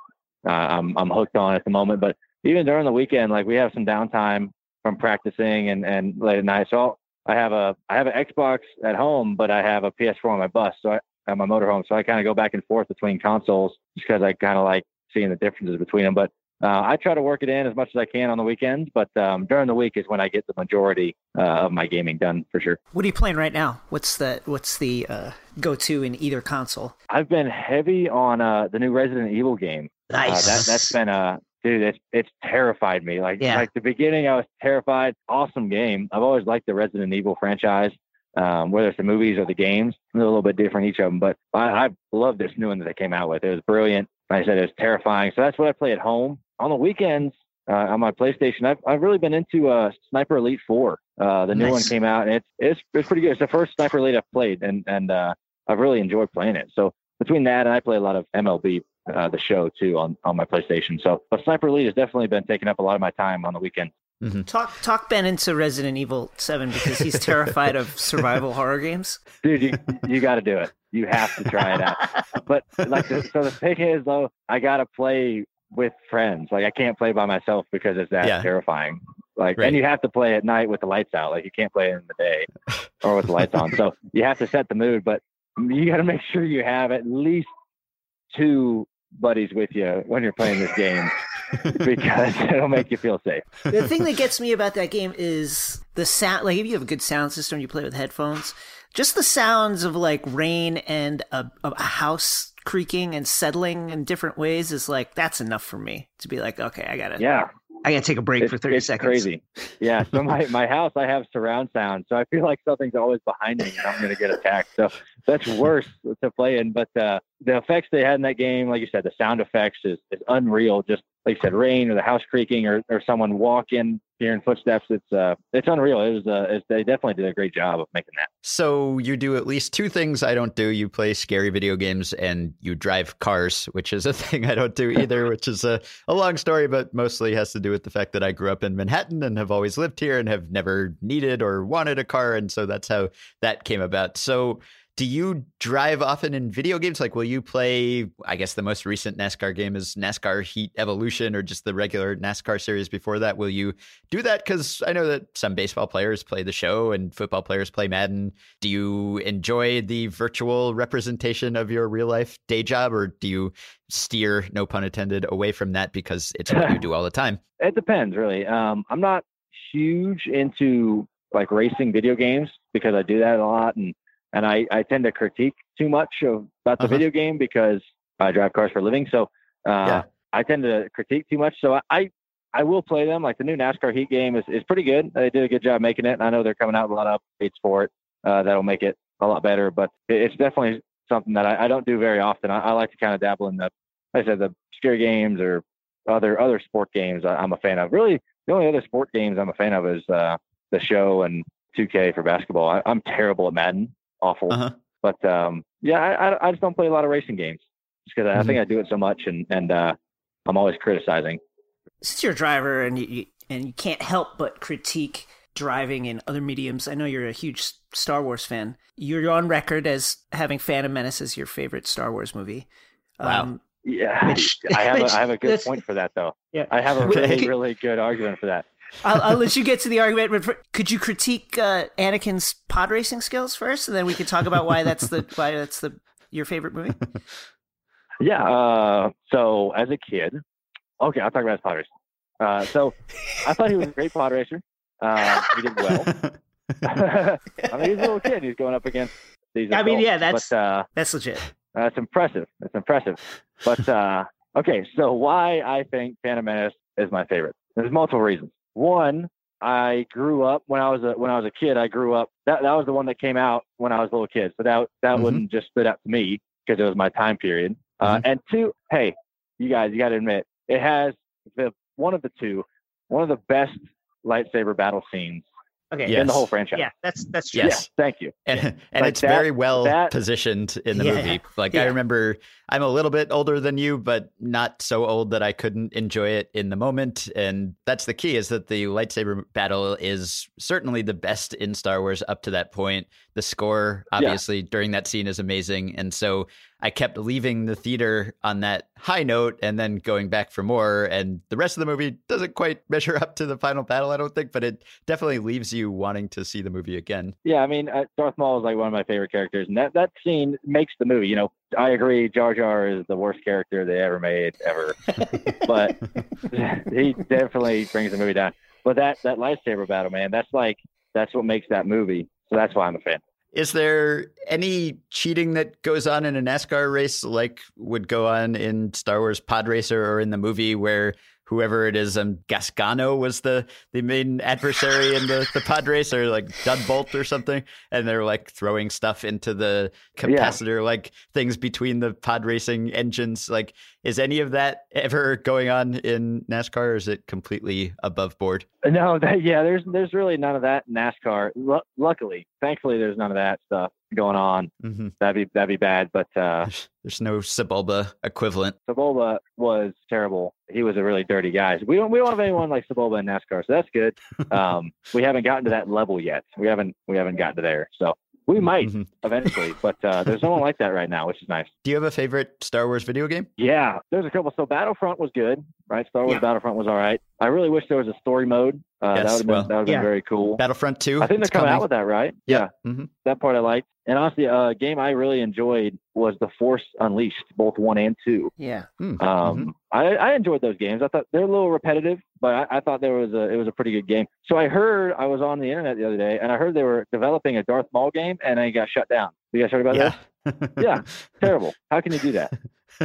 Speaker 5: uh, I'm I'm hooked on at the moment. But even during the weekend, like we have some downtime from practicing and and late at night. So I'll, I have a I have an Xbox at home, but I have a PS4 on my bus, so I have my motorhome. So I kind of go back and forth between consoles just because I kind of like seeing the differences between them. But uh, I try to work it in as much as I can on the weekends, but um, during the week is when I get the majority uh, of my gaming done for sure.
Speaker 4: What are you playing right now? What's the what's the uh, go to in either console?
Speaker 5: I've been heavy on uh, the new Resident Evil game.
Speaker 4: Nice.
Speaker 5: Uh, that, that's been a dude. It's it's terrified me. Like
Speaker 4: Yeah.
Speaker 5: like the beginning, I was terrified. Awesome game. I've always liked the Resident Evil franchise. Um, whether it's the movies or the games, they're a little bit different each of them. But I, I love this new one that they came out with. It was brilliant. Like I said it was terrifying. So that's what I play at home. On the weekends, uh, on my PlayStation, I've I've really been into uh, Sniper Elite Four. Uh, the new one came out, and it's it's it's pretty good. It's the first Sniper Elite I've played, and and uh, I've really enjoyed playing it. So between that and I play a lot of MLB, uh, the show too on on my PlayStation. So, but Sniper Elite has definitely been taking up a lot of my time on the weekend.
Speaker 4: Talk talk Ben into Resident Evil Seven because he's terrified of survival horror games.
Speaker 5: dude you you got to do it you have to try it out but like the, so the thing is though i gotta play with friends like i can't play by myself because it's that
Speaker 1: Yeah.
Speaker 5: terrifying like
Speaker 1: Right.
Speaker 5: and you have to play at night with the lights out like you can't play in the day or with the lights on so you have to set the mood but you got to make sure you have at least two buddies with you when you're playing this game because it'll make you feel safe
Speaker 4: the thing that gets me about that game is the sound. Like if you have a good sound system, you play with headphones. Just the sounds of like rain and a, a house creaking and settling in different ways is like that's enough for me to be like, okay, I gotta,
Speaker 5: yeah
Speaker 4: I gotta take a break for thirty
Speaker 5: it's
Speaker 4: seconds.
Speaker 5: crazy. Yeah. So my, my house, I have surround sound. So I feel like something's always behind me and I'm going to get attacked. So that's worse to play in. But uh, the effects they had in that game, like you said, the sound effects is, is unreal. Just like you said, rain or the house creaking or, or someone walking, hearing footsteps. It's uh, it's unreal. It was uh, it's, they definitely did a great job of making that.
Speaker 1: So you do at least two things I don't do. You play scary video games and you drive cars, which is a thing I don't do either, which is a, a long story, but mostly has to do with the fact that I grew up in Manhattan and have always lived here and have never needed or wanted a car. And so that's how that came about. So do you drive often in video games? Like, will you play? I guess the most recent NASCAR game is NASCAR Heat Evolution or just the regular NASCAR series before that. Will you do that? Because I know that some baseball players play the show and football players play Madden. Do you enjoy the virtual representation of your real life day job, or do you steer, no pun intended, away from that because it's what you do all the time?
Speaker 5: It depends, really. Um, I'm not huge into like racing video games because I do that a lot, and and I, I tend to critique too much of, about the
Speaker 1: Uh-huh.
Speaker 5: video game because I drive cars for a living. So uh,
Speaker 1: Yeah.
Speaker 5: I tend to critique too much. So I, I I will play them. Like the new NASCAR Heat game is, is pretty good. They did a good job making it. And I know they're coming out with a lot of updates for it uh, that'll make it a lot better. But it's definitely something that I, I don't do very often. I, I like to kind of dabble in the, like I said, the scary games or other other sport games. I, I'm a fan of. Really, the only other sport games I'm a fan of is uh, the show and 2K for basketball. I, I'm terrible at Madden, awful.
Speaker 1: Uh-huh.
Speaker 5: But um, yeah, I, I, I just don't play a lot of racing games just because I, I think I do it so much, and and uh, I'm always criticizing.
Speaker 4: Since you're a driver and you, you and you can't help but critique driving in other mediums, I know you're a huge Star Wars fan. You're on record as having Phantom Menace as your favorite Star Wars movie.
Speaker 1: Wow.
Speaker 4: Um,
Speaker 5: Yeah,
Speaker 4: Which-
Speaker 5: I have a, have a good point for that though.
Speaker 4: Yeah.
Speaker 5: I have a really really good argument for that.
Speaker 4: I'll, I'll let you get to the argument, could you critique uh, Anakin's pod racing skills first, and then we could talk about why that's the why that's the your favorite movie?
Speaker 5: Yeah. Uh, so as a kid, okay, I'll talk about his pod racing. Uh, so I thought he was a great pod racer. Uh, he did well. I mean, he's a little kid. He's going up against these.
Speaker 4: I mean, yeah, that's-
Speaker 5: But, uh,
Speaker 4: That's legit.
Speaker 5: that's impressive. That's impressive. But uh, okay, so why I think Phantom Menace is my favorite? There's multiple reasons. One, I grew up when I was a when I was a kid. I grew up. That that was the one that came out when I was a little kid. So that that
Speaker 1: Mhm.
Speaker 5: wouldn't just stood out to me because it was my time period. Uh,
Speaker 1: Mhm.
Speaker 5: and two, hey, you guys, you got to admit it has the one of the two, one of the best lightsaber battle scenes
Speaker 4: Okay.
Speaker 1: Yeah.
Speaker 5: in the whole franchise.
Speaker 4: Yeah, that's that's true.
Speaker 1: Yes.
Speaker 5: Yeah, thank you.
Speaker 1: and, and
Speaker 5: Like
Speaker 1: it's
Speaker 5: that-
Speaker 1: very well
Speaker 5: that-
Speaker 1: positioned in the
Speaker 4: Yeah.
Speaker 1: movie. Like I remember, I'm a little bit older than you, but not so old that I couldn't enjoy it in the moment. And that's the key: is that the lightsaber battle is certainly the best in Star Wars up to that point. The score, obviously, during that scene is amazing, and so I kept leaving the theater on that high note and then going back for more. And the rest of the movie doesn't quite measure up to the final battle, I don't think, but it definitely leaves you wanting to see the movie again.
Speaker 5: Yeah, I mean, uh, Darth Maul is like one of my favorite characters, and that that scene makes the movie. You know, I agree. Jar Jar is the worst character they ever made ever, but he definitely brings the movie down. But that that lightsaber battle, man, that's like that's what makes that movie. So that's why I'm a fan.
Speaker 1: Is there any cheating that goes on in a NASCAR race like would go on in Star Wars Pod Racer or in the movie where whoever it is, um, Gasgano was the, the main adversary in the, the pod race or like Bolt or something. And they're like throwing stuff into the capacitor, like things between the pod racing engines. Like, is any of that ever going on in NASCAR or is it completely above board?
Speaker 5: No, that, yeah, there's there's really none of that in NASCAR. Lu luckily, thankfully, there's none of that stuff going on.
Speaker 1: Mm-hmm.
Speaker 5: That'd be that'd be bad. But uh,
Speaker 1: There's, there's no Sebulba equivalent.
Speaker 5: Sebulba was terrible. He was a really dirty guy. We don't we don't have anyone like Sebulba in NASCAR, so that's good. Um, we haven't gotten to that level yet. We haven't we haven't gotten to there. So we might
Speaker 1: Mhm.
Speaker 5: eventually, but uh, there's no one like that right now, which is nice.
Speaker 1: Do you have a favorite Star Wars video game?
Speaker 5: Yeah, there's a couple. So Battlefront was good, right? Star Wars
Speaker 4: Yeah.
Speaker 5: Battlefront was all right. I really wish there was a story mode. Uh,
Speaker 1: Yes,
Speaker 5: that would have been
Speaker 1: well,
Speaker 5: that would have been very cool.
Speaker 1: Battlefront 2?
Speaker 5: I think they're coming,
Speaker 1: coming.
Speaker 5: out with that, right?
Speaker 1: Yeah. Mhm.
Speaker 5: that part I liked. And honestly, a uh, game I really enjoyed was The Force Unleashed, both one and two.
Speaker 4: Yeah.
Speaker 1: Hmm.
Speaker 5: Um, I, I enjoyed those games. I thought they're a little repetitive, but I, I thought there was a it was a pretty good game. So I heard I was on the internet the other day, and I heard they were developing a Darth Maul game, and it got shut down. You guys heard about
Speaker 1: yeah.
Speaker 5: that? Yeah. Terrible. How can you do that?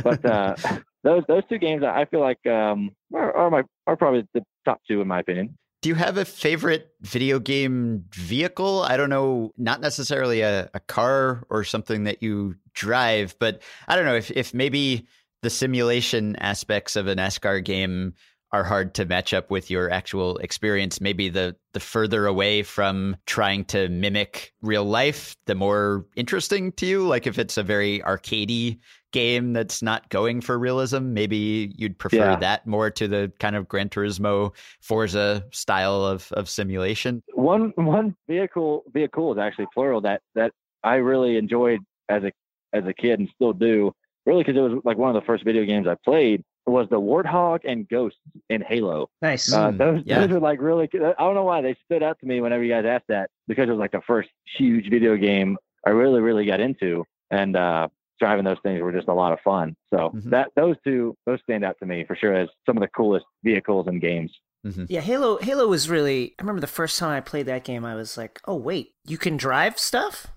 Speaker 5: But uh, those those two games, I feel like um, are, are my are probably the top two in my opinion.
Speaker 1: Do you have a favorite video game vehicle? I don't know, not necessarily a, a car or something that you drive, but I don't know if, if maybe the simulation aspects of a NASCAR game are hard to match up with your actual experience. Maybe the the further away from trying to mimic real life, the more interesting to you. Like if it's a very arcadey game that's not going for realism, maybe you'd prefer
Speaker 5: Yeah.
Speaker 1: that more to the kind of Gran Turismo Forza style of of simulation.
Speaker 5: one one vehicle vehicle is actually plural that that I really enjoyed as a as a kid and still do really because it was like one of the first video games I played was the Warthog and Ghosts in Halo.
Speaker 4: Nice.
Speaker 5: Uh,
Speaker 1: Mm,
Speaker 5: those
Speaker 1: yeah.
Speaker 5: those are like really I don't know why they stood out to me whenever you guys asked that because it was like the first huge video game I really really got into and uh driving those things were just a lot of fun. So
Speaker 1: Mhm.
Speaker 5: that those two those stand out to me for sure as some of the coolest vehicles and games.
Speaker 4: Yeah, Halo Halo was really I remember the first time I played that game I was like, "Oh, wait, you can drive stuff?"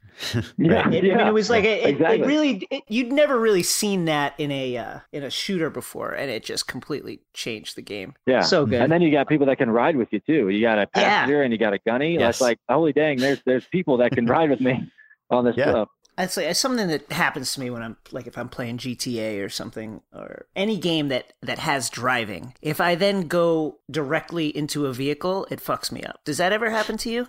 Speaker 5: Yeah,
Speaker 4: I mean, it was like it, it-
Speaker 5: exactly.
Speaker 4: it really it, you'd never really seen that in a uh, in a shooter before and it just completely changed the game.
Speaker 5: Yeah.
Speaker 4: So good.
Speaker 5: And then you got people that can ride with you too. You got a
Speaker 4: Yeah.
Speaker 5: passenger and you got a gunny.
Speaker 1: Yes.
Speaker 5: That's like, holy dang, there's there's people that can ride with me on this
Speaker 1: Yeah.
Speaker 5: stuff.
Speaker 4: I'd say it's something that happens to me when I'm like if I'm playing GTA or something or any game that that has driving. If I then go directly into a vehicle, it fucks me up. Does that ever happen to you?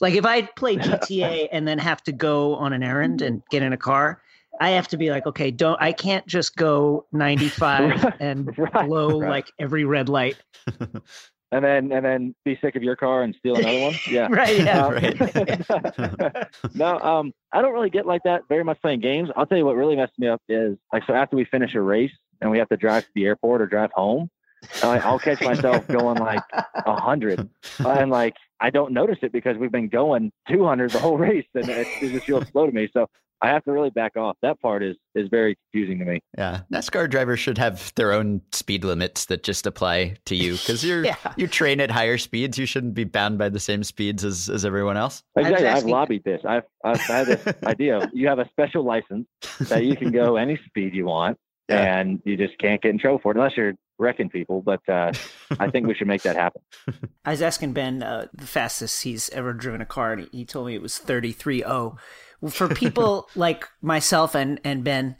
Speaker 4: Like if I play GTA and then have to go on an errand and get in a car, I have to be like, okay, don't I can't just go 95 and
Speaker 5: Right,
Speaker 4: blow
Speaker 5: right.
Speaker 4: like every red light.
Speaker 5: And then and then be sick of your car and steal another one. Yeah.
Speaker 4: Right, yeah.
Speaker 5: Uh, no, um, I don't really get like that very much playing games. I'll tell you what really messed me up is like so after we finish a race and we have to drive to the airport or drive home, I, I'll catch myself going like a hundred, and like I don't notice it because we've been going two hundred the whole race, and it, it just feels slow to me. So I have to really back off. That part is is very confusing to me.
Speaker 1: Yeah, NASCAR drivers should have their own speed limits that just apply to you because you're
Speaker 4: Yeah.
Speaker 1: you train at higher speeds. You shouldn't be bound by the same speeds as as everyone else.
Speaker 5: Exactly. I've lobbied this. I've I've had this idea you have a special license that you can go any speed you want,
Speaker 1: Yeah.
Speaker 5: and you just can't get in trouble for it unless you're wrecking people. But uh, I think we should make that happen.
Speaker 4: I was asking Ben uh, the fastest he's ever driven a car, and he, told me it was 33.0. For people like myself and, and Ben,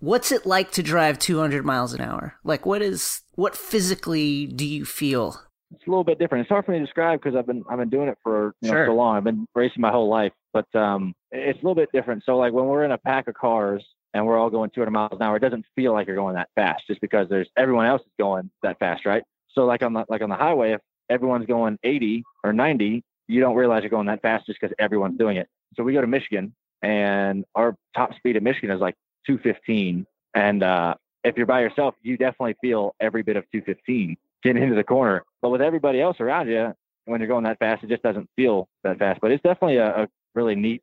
Speaker 4: what's it like to drive 200 miles an hour? Like, what is what physically do you feel?
Speaker 5: It's a little bit different. It's hard for me to describe because I've been I've been doing it for you know
Speaker 4: Sure.
Speaker 5: so long. I've been racing my whole life, but um, it's a little bit different. So like when we're in a pack of cars and we're all going 200 miles an hour, it doesn't feel like you're going that fast just because there's everyone else is going that fast, right? So like on the like on the highway, if everyone's going 80 or 90, you don't realize you're going that fast just because everyone's doing it. So we go to Michigan, and our top speed in Michigan is like 215, and uh, if you're by yourself, you definitely feel every bit of 215 getting into the corner. But with everybody else around you, when you're going that fast, it just doesn't feel that fast. But it's definitely a, a really neat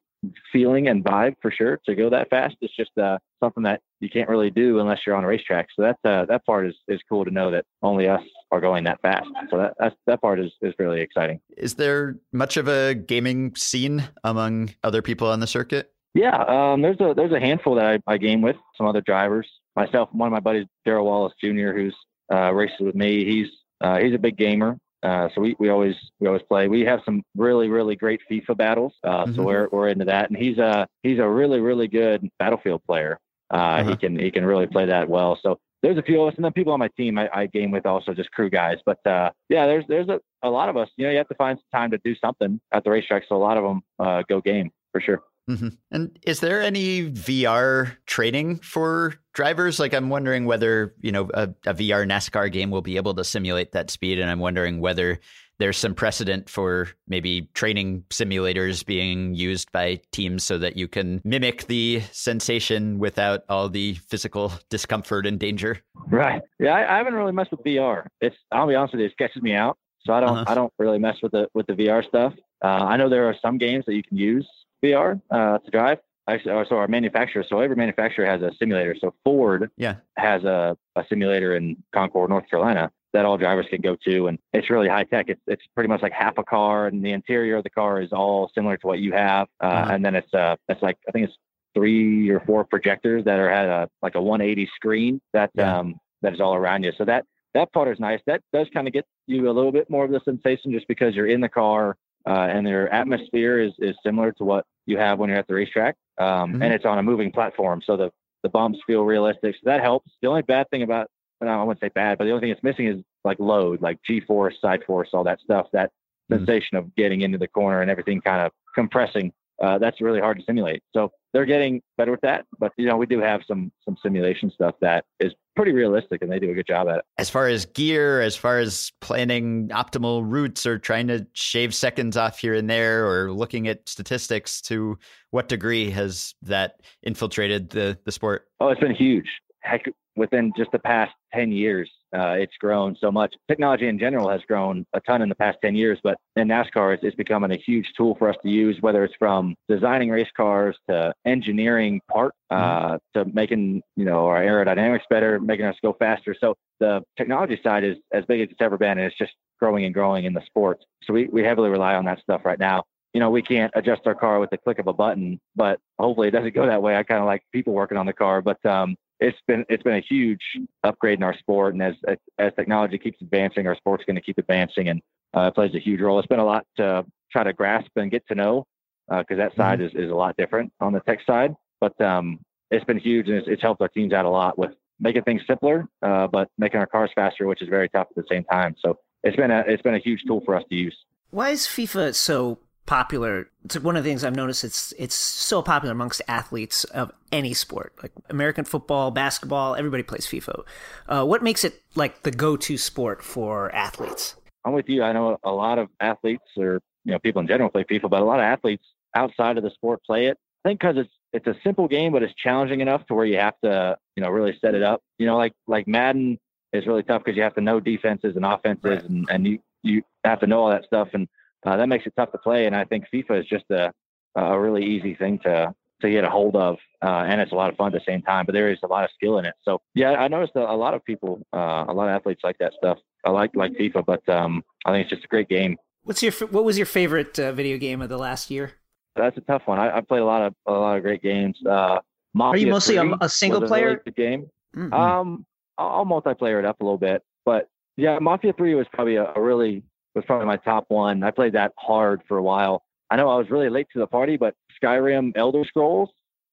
Speaker 5: feeling and vibe for sure to go that fast. It's just uh, something that you can't really do unless you're on a racetrack. So that's uh, that part is, is cool to know that only us are going that fast. So that that's, that part is, is really exciting.
Speaker 1: Is there much of a gaming scene among other people on the circuit?
Speaker 5: Yeah, um, there's a there's a handful that I, I game with some other drivers. Myself, one of my buddies, Darrell Wallace Jr., who's uh, races with me. He's uh, he's a big gamer, uh, so we, we always we always play. We have some really really great FIFA battles, uh,
Speaker 1: Mhm.
Speaker 5: so we're we're into that. And he's a he's a really really good Battlefield player. Uh,
Speaker 1: Uh-huh.
Speaker 5: He can he can really play that well. So there's a few of us, and then people on my team I, I game with also just crew guys. But uh, yeah, there's there's a, a lot of us. You know, you have to find some time to do something at the racetrack. So a lot of them uh, go game for sure.
Speaker 1: Hmm And is there any VR training for drivers? Like, I'm wondering whether you know a, a VR NASCAR game will be able to simulate that speed, and I'm wondering whether there's some precedent for maybe training simulators being used by teams so that you can mimic the sensation without all the physical discomfort and danger.
Speaker 5: Right. Yeah, I, I haven't really messed with VR. It's I'll be honest with you, it sketches me out. So I don't
Speaker 1: Uh-huh.
Speaker 5: I don't really mess with the with the VR stuff. Uh, I know there are some games that you can use VR uh, to drive. Actually, so our manufacturer, so every manufacturer has a simulator. So Ford
Speaker 1: Yeah.
Speaker 5: has a, a simulator in Concord, North Carolina that all drivers can go to, and it's really high tech. It's it's pretty much like half a car, and the interior of the car is all similar to what you have. Uh,
Speaker 1: Uh-huh.
Speaker 5: And then it's uh it's like I think it's three or four projectors that are at a like a 180 screen that
Speaker 1: Yeah.
Speaker 5: um that is all around you. So that that part is nice. That does kind of get you a little bit more of the sensation just because you're in the car uh, and their atmosphere is is similar to what you have when you're at the racetrack. Um,
Speaker 1: Mhm.
Speaker 5: And it's on a moving platform, so the the bumps feel realistic. So that helps. The only bad thing about I wouldn't say bad, but the only thing it's missing is like load, like G force, side force, all that stuff. That
Speaker 1: Mhm.
Speaker 5: sensation of getting into the corner and everything kind of compressing. Uh, that's really hard to simulate. So they're getting better with that. But you know, we do have some some simulation stuff that is pretty realistic, and they do a good job at it.
Speaker 1: As far as gear, as far as planning optimal routes or trying to shave seconds off here and there or looking at statistics, to what degree has that infiltrated the, the sport?
Speaker 5: Oh, it's been huge. Heck, within just the past 10 years, uh, it's grown so much. Technology in general has grown a ton in the past 10 years, but in NASCAR, it's, it's becoming a huge tool for us to use, whether it's from designing race cars to engineering part, uh, to making, you know, our aerodynamics better, making us go faster. So the technology side is as big as it's ever been, and it's just growing and growing in the sport. So we, we heavily rely on that stuff right now you know, we can't adjust our car with the click of a button, but hopefully it doesn't go that way. I kind of like people working on the car, but um, it's been it's been a huge upgrade in our sport, and as as, as technology keeps advancing, our sport's going to keep advancing, and uh, it plays a huge role. It's been a lot to try to grasp and get to know because that side is, is a lot different on the tech side, but um, it's been huge, and it's, it's helped our teams out a lot with making things simpler, uh, but making our cars faster, which is very tough at the same time. So it's been a it's been a huge tool for us to use.
Speaker 4: Why is FIFA so popular? It's one of the things I've noticed. It's it's so popular amongst athletes of any sport, like American football, basketball. Everybody plays FIFA. Uh, what makes it like the go-to sport for athletes?
Speaker 5: I'm with you. I know a lot of athletes, or you know, people in general play FIFA, but a lot of athletes outside of the sport play it. I think because it's it's a simple game, but it's challenging enough to where you have to, you know, really set it up. You know, like like Madden is really tough because you have to know defenses and offenses,
Speaker 4: Right.
Speaker 5: and and you you have to know all that stuff, and uh, that makes it tough to play. And I think FIFA is just a a really easy thing to to get a hold of, uh, and it's a lot of fun at the same time. But there is a lot of skill in it. So yeah, I noticed a, a lot of people, uh, a lot of athletes like that stuff. I like like FIFA, but um, I think it's just a great game.
Speaker 4: What's your what was your favorite uh, video game of the last year?
Speaker 5: That's a tough one. I, I played a lot of a lot of great games. Uh,
Speaker 6: Are you mostly a, a single
Speaker 5: was a really
Speaker 6: player?
Speaker 5: game.
Speaker 4: Mm-hmm.
Speaker 5: Um, I'll I'll multiplayer it up a little bit, but yeah, Mafia Three was probably a, a really was probably my top one. I played that hard for a while. I know I was really late to the party, but Skyrim Elder Scrolls,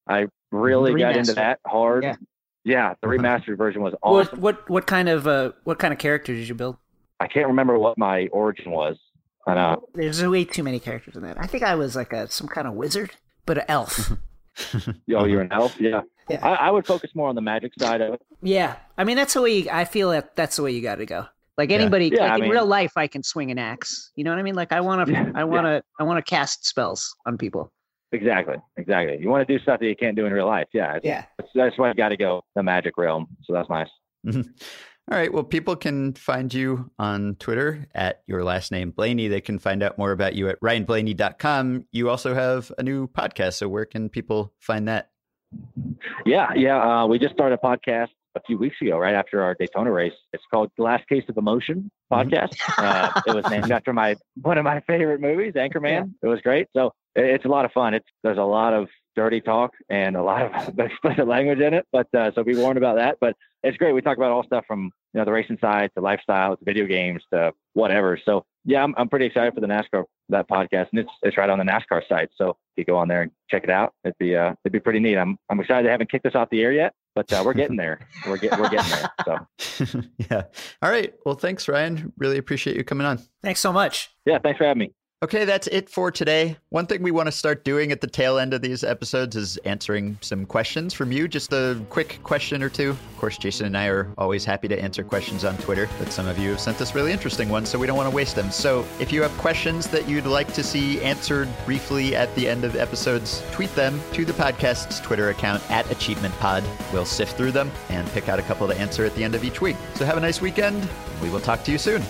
Speaker 5: I really got into that hard.
Speaker 6: Yeah.
Speaker 5: Yeah, the remastered version was
Speaker 4: What
Speaker 5: awesome.
Speaker 4: what what kind of uh what kind of character did you build?
Speaker 5: I can't remember what my origin was. I know.
Speaker 4: There's way too many characters in that. I think I was like a some kind of wizard, but an elf.
Speaker 5: Oh, you're an elf. Yeah.
Speaker 4: Yeah.
Speaker 5: I, I would focus more on the magic side of it.
Speaker 4: yeah, I mean that's the way you, I feel that that's the way you got to go.
Speaker 6: Like anybody,
Speaker 5: Yeah,
Speaker 6: like
Speaker 5: I
Speaker 6: in
Speaker 5: mean-
Speaker 6: real life, I can swing an axe. You know what I mean? Like I want to,
Speaker 5: Yeah,
Speaker 6: I want to, I want to cast spells on people.
Speaker 5: Exactly. Exactly. You want to do stuff that you can't do in real life. Yeah.
Speaker 4: Yeah.
Speaker 5: That's, that's why you got to go the magic realm. So that's nice.
Speaker 1: All right. Well, people can find you on Twitter at your last name Blaney. They can find out more about you at ryanblaney.com. You also have a new podcast. So where can people find that?
Speaker 5: Yeah, yeah. Uh, we just started a podcast a few weeks ago, right after our Daytona race. It's called The Glass Case of Emotion podcast. uh, it was named after my one of my favorite movies, Anchorman. It was great. So it- it's a lot of fun. It's there's a lot of dirty talk and a lot of explicit language in it, but uh, so be warned about that. But it's great. We talk about all stuff from you know the racing side to lifestyle to video games to whatever. So yeah, I'm I'm pretty excited for the NASCAR that podcast, and it's it's right on the NASCAR site. So if you go on there and check it out, it'd be uh it'd be pretty neat. I'm I'm excited. They haven't kicked us off the air yet, but uh, we're getting there. We're get we're getting there. So
Speaker 1: yeah. All right. Well, thanks, Ryan. Really appreciate you coming on.
Speaker 4: Thanks so much.
Speaker 5: yeah, thanks for having me.
Speaker 1: Okay, that's it for today. One thing we want to start doing at the tail end of these episodes is answering some questions from you. Just a quick question or two. Of course, Jason and I are always happy to answer questions on Twitter, but some of you have sent us really interesting ones, so we don't want to waste them. So if you have questions that you'd like to see answered briefly at the end of episodes, tweet them to the podcast's Twitter account at AchievementPod. We'll sift through them and pick out a couple to answer at the end of each week. So have a nice weekend. We will talk to you soon.